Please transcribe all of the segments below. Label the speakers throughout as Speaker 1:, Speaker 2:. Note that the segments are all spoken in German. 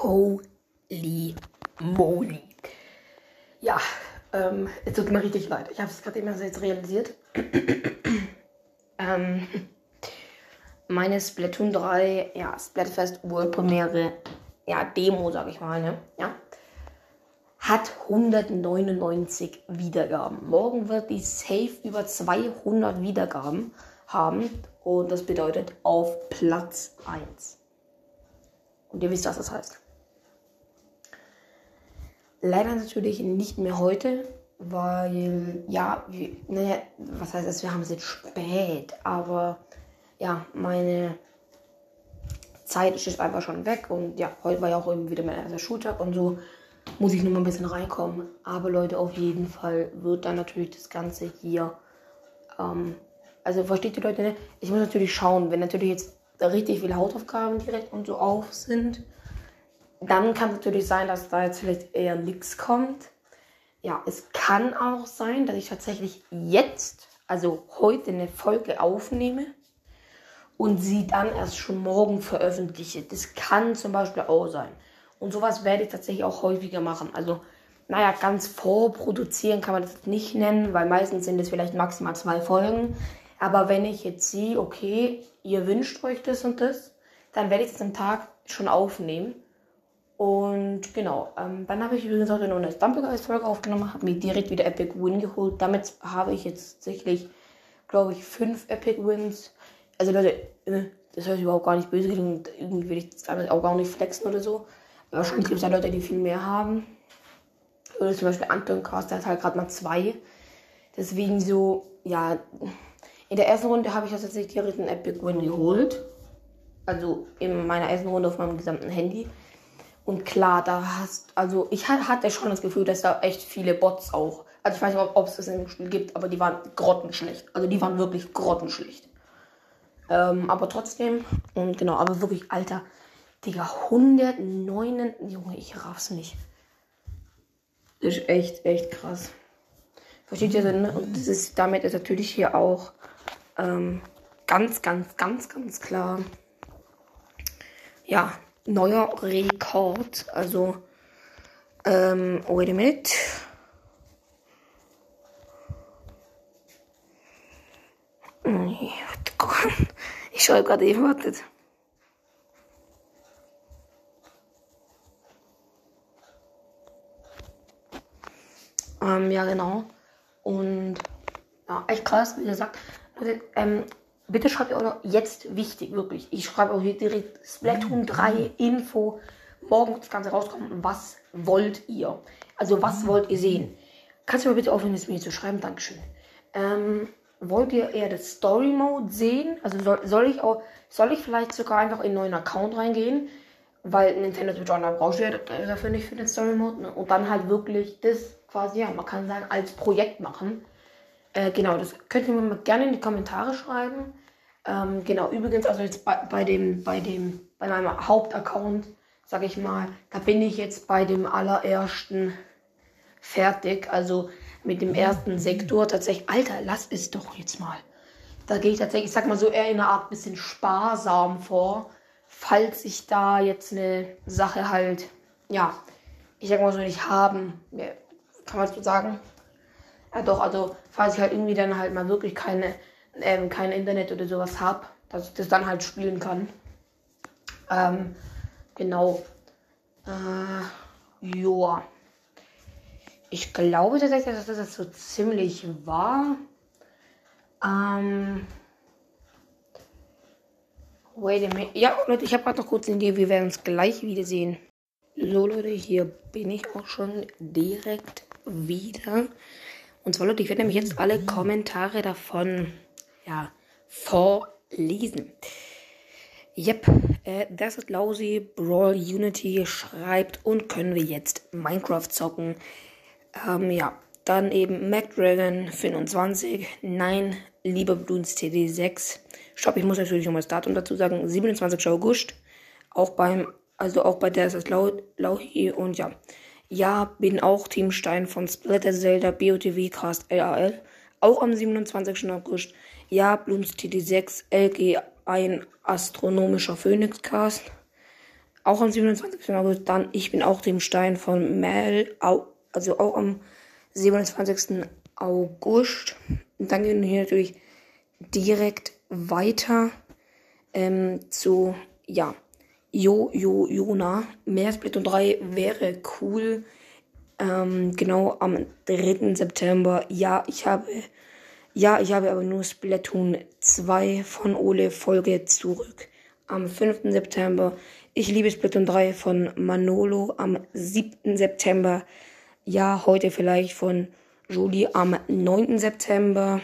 Speaker 1: Holy moly. Ja, ähm, es tut mir richtig leid. Ich habe es gerade immer jetzt realisiert. ähm, meine Splatoon 3, ja, Splatfest World Premiere, ja, Demo, sag ich mal, ne? Ja. Hat 199 Wiedergaben. Morgen wird die Safe über 200 Wiedergaben haben. Und das bedeutet auf Platz 1. Und ihr wisst, was das heißt. Leider natürlich nicht mehr heute, weil, ja, wir, naja, was heißt das, wir haben es jetzt spät, aber ja, meine Zeit ist jetzt einfach schon weg und ja, heute war ja auch irgendwie wieder mein erster Schultag und so muss ich nur mal ein bisschen reinkommen. Aber Leute, auf jeden Fall wird dann natürlich das Ganze hier, ähm, also versteht die Leute, ne? Ich muss natürlich schauen, wenn natürlich jetzt richtig viele Hausaufgaben direkt und so auf sind, dann kann es natürlich sein, dass da jetzt vielleicht eher nichts kommt. Ja, es kann auch sein, dass ich tatsächlich jetzt, also heute eine Folge aufnehme und sie dann erst schon morgen veröffentliche. Das kann zum Beispiel auch sein. Und sowas werde ich tatsächlich auch häufiger machen. Also, naja, ganz vorproduzieren kann man das nicht nennen, weil meistens sind es vielleicht maximal zwei Folgen. Aber wenn ich jetzt sehe, okay, ihr wünscht euch das und das, dann werde ich das am Tag schon aufnehmen. Und genau, ähm, dann habe ich übrigens heute noch eine Stumbleguys-Folge aufgenommen, habe mir direkt wieder Epic Win geholt. Damit habe ich jetzt tatsächlich, glaube ich, fünf Epic Wins. Also Leute, äh, das heißt überhaupt gar nicht böse und irgendwie will ich das auch gar nicht flexen oder so. Aber wahrscheinlich gibt es ja Leute, die viel mehr haben. Oder zum Beispiel Anton Kraus, der hat halt gerade mal zwei. Deswegen so, ja, in der ersten Runde habe ich jetzt tatsächlich direkt einen Epic Win geholt. Also in meiner ersten Runde auf meinem gesamten Handy. Und klar, da hast, also ich hatte schon das Gefühl, dass da echt viele Bots auch. Also ich weiß nicht, ob es das im Spiel gibt, aber die waren grottenschlecht. Also die waren wirklich grottenschlecht. Ähm, aber trotzdem, und genau, aber wirklich, Alter, Digga, 109, Junge, ich raff's nicht. Das ist echt, echt krass. Versteht ihr denn? Und das ist, damit ist natürlich hier auch ähm, ganz, ganz, ganz, ganz klar. Ja, neuer Rekord. Also, ähm, wait a minute. Ich schreibe gerade eben, wartet. Ähm, ja, genau. Und ja, echt krass, wie gesagt. Ähm, Bitte schreibt ihr auch noch jetzt wichtig, wirklich. Ich schreibe auch hier direkt Splatoon 3 Info. Morgen wird das Ganze rauskommen. Was wollt ihr? Also, was wollt ihr sehen? Kannst du mir bitte aufhören, das mir zu schreiben? Dankeschön. Ähm, wollt ihr eher das Story Mode sehen? Also, soll, soll ich auch, soll ich vielleicht sogar einfach in einen neuen Account reingehen? Weil Nintendo Switch Online brauchst du ja dafür nicht für den Story Mode. Ne? Und dann halt wirklich das quasi, ja, man kann sagen, als Projekt machen. Äh, genau, das könnt ihr mir mal gerne in die Kommentare schreiben. Ähm, genau, übrigens, also jetzt bei, bei dem, bei dem, bei meinem Hauptaccount, sag ich mal, da bin ich jetzt bei dem allerersten fertig. Also mit dem ersten Sektor tatsächlich. Alter, lass es doch jetzt mal. Da gehe ich tatsächlich, ich sag mal so, eher in einer Art bisschen sparsam vor. Falls ich da jetzt eine Sache halt, ja, ich sag mal so nicht haben, kann man so sagen, ja doch, also falls ich halt irgendwie dann halt mal wirklich keine, ähm, kein Internet oder sowas habe, dass ich das dann halt spielen kann. Ähm, genau. Äh, joa. Ich glaube tatsächlich, dass das so ziemlich war. Ähm. Wait a minute. Ja, Leute, ich habe gerade noch kurz eine Idee. Wir werden uns gleich wiedersehen. So, Leute, hier bin ich auch schon direkt wieder. Und zwar, Leute, ich werde nämlich jetzt alle Kommentare davon ja, vorlesen. Yep, äh, das ist Lousy Brawl Unity schreibt und können wir jetzt Minecraft zocken. Ähm, ja, dann eben MacDragon 25. Nein, lieber Bloons TD6. Stopp, ich muss natürlich nochmal das Datum dazu sagen. 27. August. Auch beim, also auch bei der ist es Lauhi und ja. Ja, bin auch Team Stein von Splatter Zelda BOTW Cast LAL. Auch am 27. August. Ja, Blooms TD6 LG ein astronomischer Phoenix Cast. auch am 27. August. Dann, ich bin auch dem Stein von Mel, also auch am 27. August. Und dann gehen wir hier natürlich direkt weiter ähm, zu, ja, Jo, Jo, Jona. Mehr Splatoon 3 wäre cool. Ähm, genau am 3. September. Ja, ich habe, ja, ich habe aber nur Splatoon 2 von Ole Folge zurück. Am 5. September. Ich liebe Splatoon 3 von Manolo. Am 7. September. Ja, heute vielleicht von Julie am 9. September.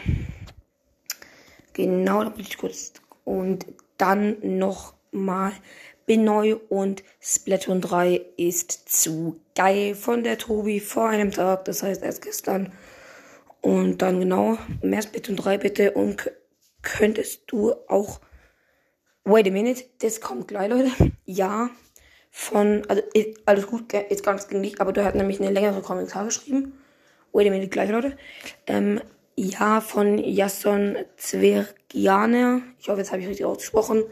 Speaker 1: Genau, da muss ich kurz. Und dann noch bin neu und Splatoon 3 ist zu geil von der Tobi vor einem Tag, das heißt erst gestern. Und dann genau, mehr Splatoon 3 bitte und könntest du auch. Wait a minute, das kommt gleich, Leute. Ja, von, also alles gut, jetzt ganz gegen dich, aber du hast nämlich eine längere Kommentar geschrieben. Wait a minute, gleich, Leute. Ähm, ja, von Jason Zwergianer. Ich hoffe, jetzt habe ich richtig ausgesprochen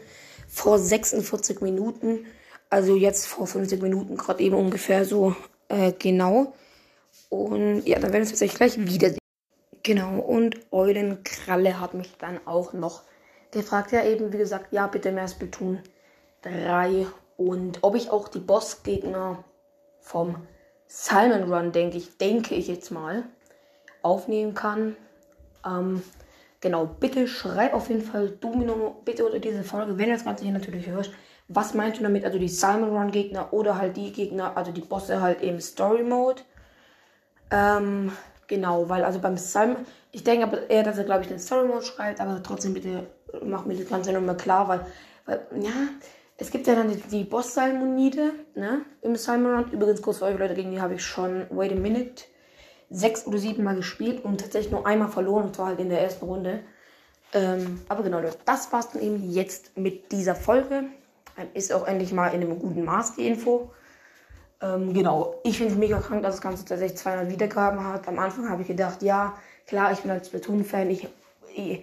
Speaker 1: vor 46 Minuten. Also jetzt vor 50 Minuten, gerade eben ungefähr so äh, genau. Und ja, dann werden wir uns tatsächlich gleich wiedersehen. Genau, und Eulenkralle hat mich dann auch noch gefragt. Ja, eben, wie gesagt, ja, bitte mehr Splatoon 3. Und ob ich auch die Bossgegner vom Salmon Run, denke ich, denke ich jetzt mal, aufnehmen kann. Ähm, Genau, bitte schreib auf jeden Fall Domino bitte unter diese Folge, wenn du das Ganze hier natürlich hörst. Was meinst du damit? Also die Simon Run Gegner oder halt die Gegner, also die Bosse halt im Story Mode. Ähm, genau, weil also beim Simon, ich denke aber eher, dass er glaube ich den Story Mode schreibt, aber trotzdem bitte mach mir das Ganze nochmal klar, weil, weil, ja, es gibt ja dann die, die Boss-Salmonide, ne, im Simon Run. Übrigens kurz für euch Leute, gegen die habe ich schon, wait a minute, sechs oder sieben Mal gespielt und tatsächlich nur einmal verloren, und zwar halt in der ersten Runde. Ähm, aber genau, das war's dann eben jetzt mit dieser Folge. Ist auch endlich mal in einem guten Maß die Info. Ähm, genau, ich finde es mega krank, dass das Ganze tatsächlich 200 Wiedergaben hat. Am Anfang habe ich gedacht, ja, klar, ich bin als Splatoon-Fan, ich, ich,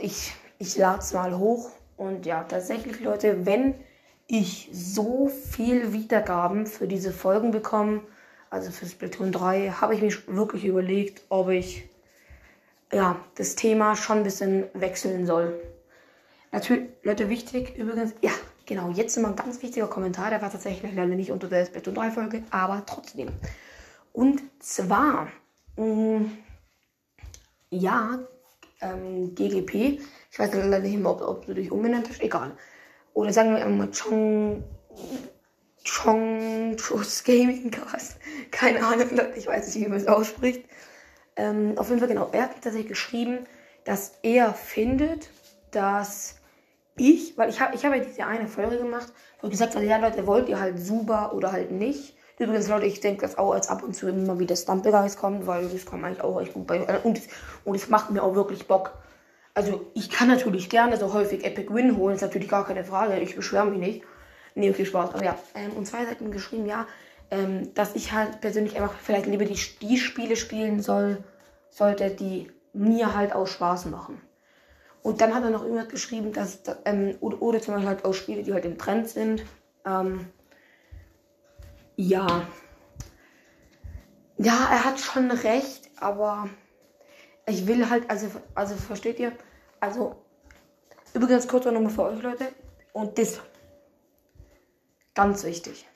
Speaker 1: ich, ich lade es mal hoch. Und ja, tatsächlich, Leute, wenn ich so viel Wiedergaben für diese Folgen bekomme, also für Splatoon 3, habe ich mich wirklich überlegt, ob ich ja, das Thema schon ein bisschen wechseln soll. Natürlich, Leute, wichtig übrigens, ja, genau, jetzt immer ein ganz wichtiger Kommentar, der war tatsächlich leider nicht unter der Splatoon 3 Folge, aber trotzdem. Und zwar, mh, mm, ja, ähm, GGP, ich weiß leider nicht mehr, ob, ob du dich umbenannt hast, egal. Oder sagen wir mal Chong, Chong Trust Gaming Cast. Keine Ahnung, ich weiß nicht, wie man es ausspricht. Ähm, auf jeden Fall genau. Er hat tatsächlich geschrieben, dass er findet, dass ich, weil ich habe ich hab ja diese eine Folge gemacht, wo ich gesagt habe, ja Leute, wollt ihr halt super oder halt nicht. Übrigens, Leute, ich denke, dass auch als ab und zu immer wieder Stumpelgeist kommt, weil das kommt eigentlich auch echt gut bei. Und, und es macht mir auch wirklich Bock. Also, ich kann natürlich gerne so häufig Epic Win holen, ist natürlich gar keine Frage. Ich beschwere mich nicht. Nee, viel Spaß. Aber ja, ähm, und zwei Seiten geschrieben, ja, ähm, dass ich halt persönlich einfach vielleicht lieber die, die Spiele spielen soll, sollte, die mir halt auch Spaß machen. Und dann hat er noch irgendwas geschrieben, dass, ähm, oder, oder, zum Beispiel halt auch Spiele, die halt im Trend sind. Ähm, ja. Ja, er hat schon recht, aber ich will halt, also, also versteht ihr? Also, übrigens kurz nochmal für euch, Leute. Und das, ganz wichtig.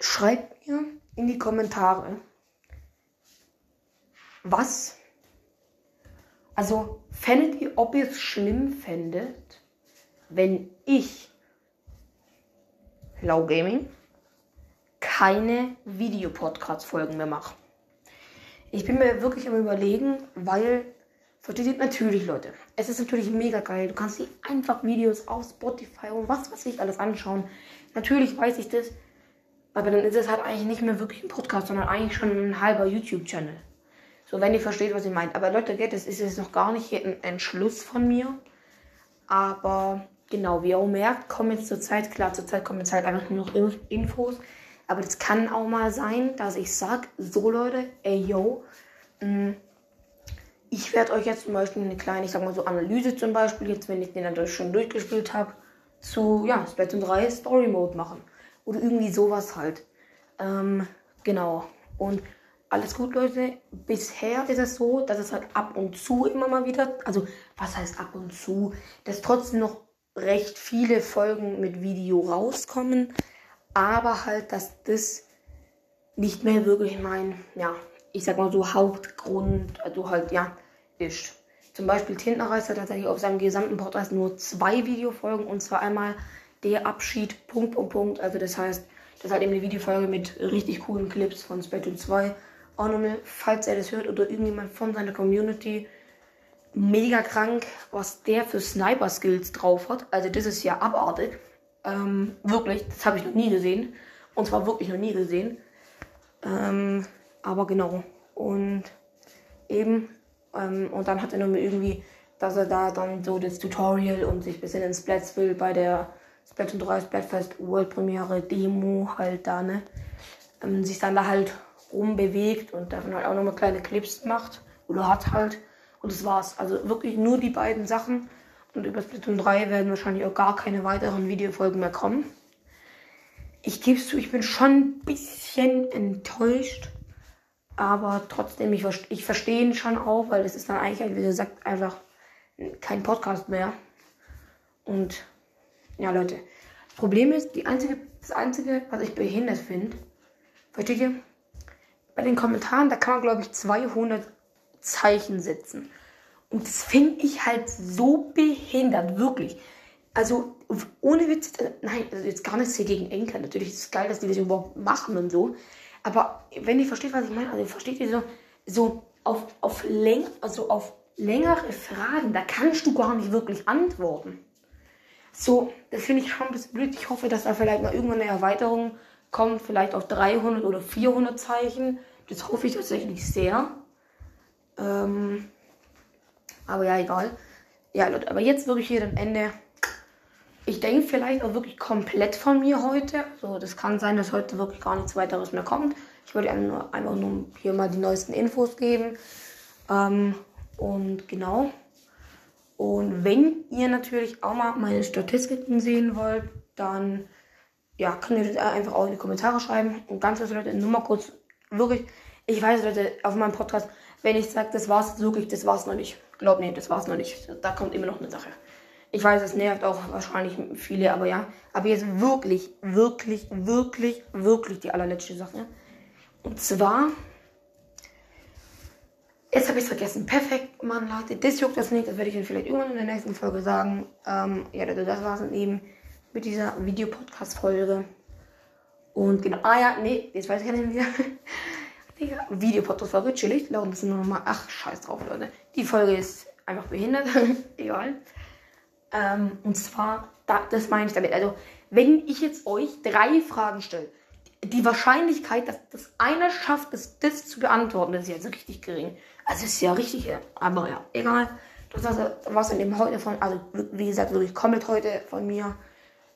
Speaker 1: Schreibt mir in die Kommentare, was, also fändet ihr, ob ihr es schlimm fändet, wenn ich, Lau Gaming, keine Videopodcast-Folgen mehr mache. Ich bin mir wirklich am überlegen, weil, versteht ihr natürlich, Leute, es ist natürlich mega geil. Du kannst dir einfach Videos auf Spotify und was weiß ich alles anschauen. Natürlich weiß ich das, aber dann ist es halt eigentlich nicht mehr wirklich ein Podcast, sondern eigentlich schon ein halber YouTube-Channel. So, wenn ihr versteht, was ich meine. Aber Leute, das ist jetzt noch gar nicht ein Entschluss von mir. Aber genau, wie ihr auch merkt, kommen jetzt zur Zeit, klar, zur Zeit kommen jetzt halt einfach nur noch Infos. Aber das kann auch mal sein, dass ich sag, so Leute, ey yo, mh, mm, ich werde euch jetzt zum Beispiel eine kleine, ich sag mal so Analyse zum Beispiel, jetzt wenn ich den dann schon durchgespielt habe, zu, ja, Splatoon 3 Story Mode machen. Oder irgendwie sowas halt. Ähm, genau. Und alles gut, Leute. Bisher ist es so, dass es halt ab und zu immer mal wieder, also was heißt ab und zu, dass trotzdem noch recht viele Folgen mit Video rauskommen, aber halt, dass das nicht mehr wirklich mein, ja, ich sag mal so Hauptgrund, also halt, ja, ist. Zum Beispiel Tintenreis hat tatsächlich auf seinem gesamten Podcast nur zwei Videofolgen und zwar einmal der Abschied, Punkt, Punkt, Punkt. Also das heißt, das ist halt eben eine Videofolge mit richtig coolen Clips von Splatoon 2. Auch nochmal, falls er das hört oder irgendjemand von seiner Community, mega krank, was der für Sniper-Skills drauf hat. Also das ist ja abartig. Ähm, wirklich, das habe ich noch nie gesehen. Und zwar wirklich noch nie gesehen. Ähm, aber genau. Und eben, ähm, und dann hat er nochmal irgendwie, dass er da dann so das Tutorial und sich ein bisschen ins Splats will bei der Splatoon 3 Splatfest World Premiere Demo halt da, ne? Ähm, sich dann da halt rumbewegt und davon halt auch nochmal kleine Clips macht. Oder hat halt. Und das war's. Also wirklich nur die beiden Sachen. Und über Splatoon 3 werden wahrscheinlich auch gar keine weiteren Videofolgen mehr kommen. Ich gebe zu, ich bin schon ein bisschen enttäuscht. Aber trotzdem, ich, ich verstehe ihn schon auch, weil das ist dann eigentlich, wie gesagt, einfach kein Podcast mehr. Und ja, Leute. Das Problem ist, die einzige, das Einzige, was ich behindert finde, versteht ihr? Bei den Kommentaren, da kann man, glaube ich, 200 Zeichen setzen. Und das finde ich halt so behindert, wirklich. Also, ohne Witz, äh, nein, also jetzt gar nichts hier gegen Enker. Natürlich ist es geil, dass die das überhaupt machen und so. Aber wenn ihr versteht, was ich meine, also versteht ihr so, so auf, auf, läng, also auf längere Fragen, da kannst du gar nicht wirklich antworten. So, das finde ich schon ein bisschen blöd. Ich hoffe, dass da vielleicht mal irgendwann eine Erweiterung kommt, vielleicht auf 300 oder 400 Zeichen. Das hoffe ich tatsächlich sehr. Ähm, aber ja, egal. Ja, Leute, aber jetzt wirklich hier am Ende. Ich denke vielleicht auch wirklich komplett von mir heute. So, das kann sein, dass heute wirklich gar nichts weiteres mehr kommt. Ich wollte einfach nur hier mal die neuesten Infos geben. Ähm, und genau. Und wenn ihr natürlich auch mal meine Statistiken sehen wollt, dann ja, könnt ihr das einfach auch in die Kommentare schreiben. Und ganz kurz, Leute, nur mal kurz, wirklich, ich weiß, Leute, auf meinem Podcast, wenn ich sage, das war's wirklich, das war's noch nicht. Glaubt mir, das war's noch nicht. Da kommt immer noch eine Sache. Ich weiß, es nervt auch wahrscheinlich viele, aber ja. Aber jetzt wirklich, wirklich, wirklich, wirklich die allerletzte Sache. Und zwar. Jetzt habe ich es vergessen. Perfekt, Mann, Leute. Das juckt das nicht. Das werde ich Ihnen vielleicht irgendwann in der nächsten Folge sagen. Ähm, ja, das war es eben mit dieser Videopodcast-Folge. Und genau. Ah ja, nee, jetzt weiß ich gar nicht mehr. Digga, Videopodcast-Folge, chillig. Laufen das nur nochmal. Ach, scheiß drauf, Leute. Die Folge ist einfach behindert. Egal. Ähm, und zwar, da, das meine ich damit. Also, wenn ich jetzt euch drei Fragen stelle, die Wahrscheinlichkeit, dass das einer schafft, das, das zu beantworten, das ist jetzt richtig gering. Also, ist ja richtig, aber ja, egal. Das war es in dem heute von, also, wie gesagt, wirklich komplett heute von mir.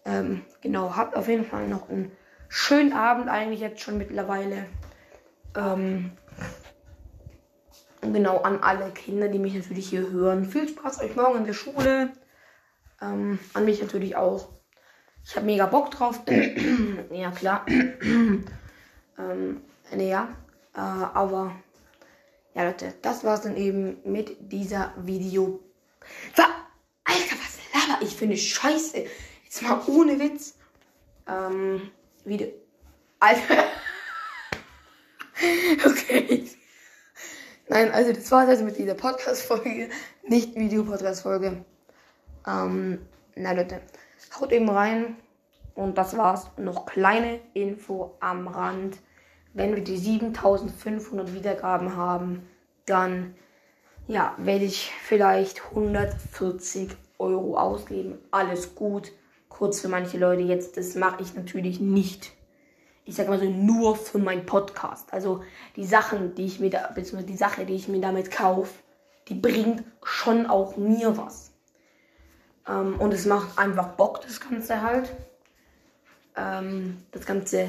Speaker 1: Ähm, genau, habt auf jeden Fall noch einen schönen Abend, eigentlich jetzt schon mittlerweile. Ähm, genau, an alle Kinder, die mich natürlich hier hören. Viel Spaß euch morgen in der Schule. Ähm, an mich natürlich auch. Ich habe mega Bock drauf. ja, klar. ähm, naja, äh, aber ja, Leute, das war's dann eben mit dieser Video. Alter, was laber ich für eine Scheiße? Jetzt mal ohne Witz. Ähm, Video. Alter. okay. Nein, also das war's also mit dieser Podcast-Folge. Nicht Video-Podcast-Folge. Ähm, na Leute, haut eben rein. Und das war's. Noch kleine Info am Rand. Wenn wir die 7500 Wiedergaben haben, dann ja, werde ich vielleicht 140 Euro ausgeben. Alles gut. Kurz für manche Leute jetzt, das mache ich natürlich nicht. Ich sage mal so, nur für meinen Podcast. Also die Sachen, die ich mir da, beziehungsweise die Sache, die ich mir damit kaufe, die bringt schon auch mir was. Ähm, und es macht einfach Bock, das Ganze halt. Ähm, das Ganze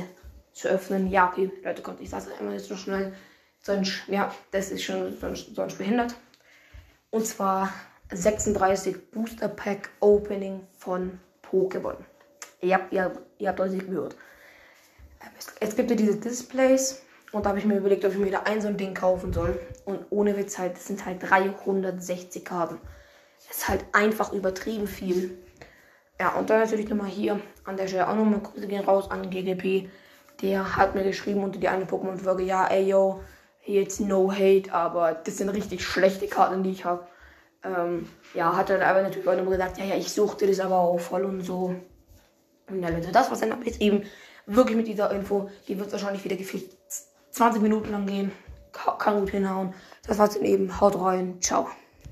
Speaker 1: zu öffnen. Ja, okay, Leute, kommt, ich sage es einmal jetzt so schnell. Sonst, ja, das ist schon sonst, sonst behindert. Und zwar 36 Booster Pack Opening von Pokémon. Habt, ihr, ihr habt deutlich gehört. Ähm, es, gibt ja diese Displays und da habe ich mir überlegt, ob ich mir da ein so ein Ding kaufen soll. Und ohne Witz halt, das sind halt 360 Karten. Ist halt einfach übertrieben viel. Ja, und dann natürlich nochmal hier an der Stelle auch nochmal Grüße gehen raus an GGP. Der hat mir geschrieben unter die eine Pokémon-Folge, ja, ey yo, jetzt no hate, aber das sind richtig schlechte Karten, die ich habe. Ähm, ja, hat dann aber natürlich auch nochmal gesagt, ja, ja, ich suchte das aber auch voll und so. Und ja, Leute, das war's dann jetzt eben wirklich mit dieser Info. Die wird wahrscheinlich wieder gefühlt 20 Minuten lang gehen. Kann gut hinhauen. Das war's dann eben. Haut rein. Ciao.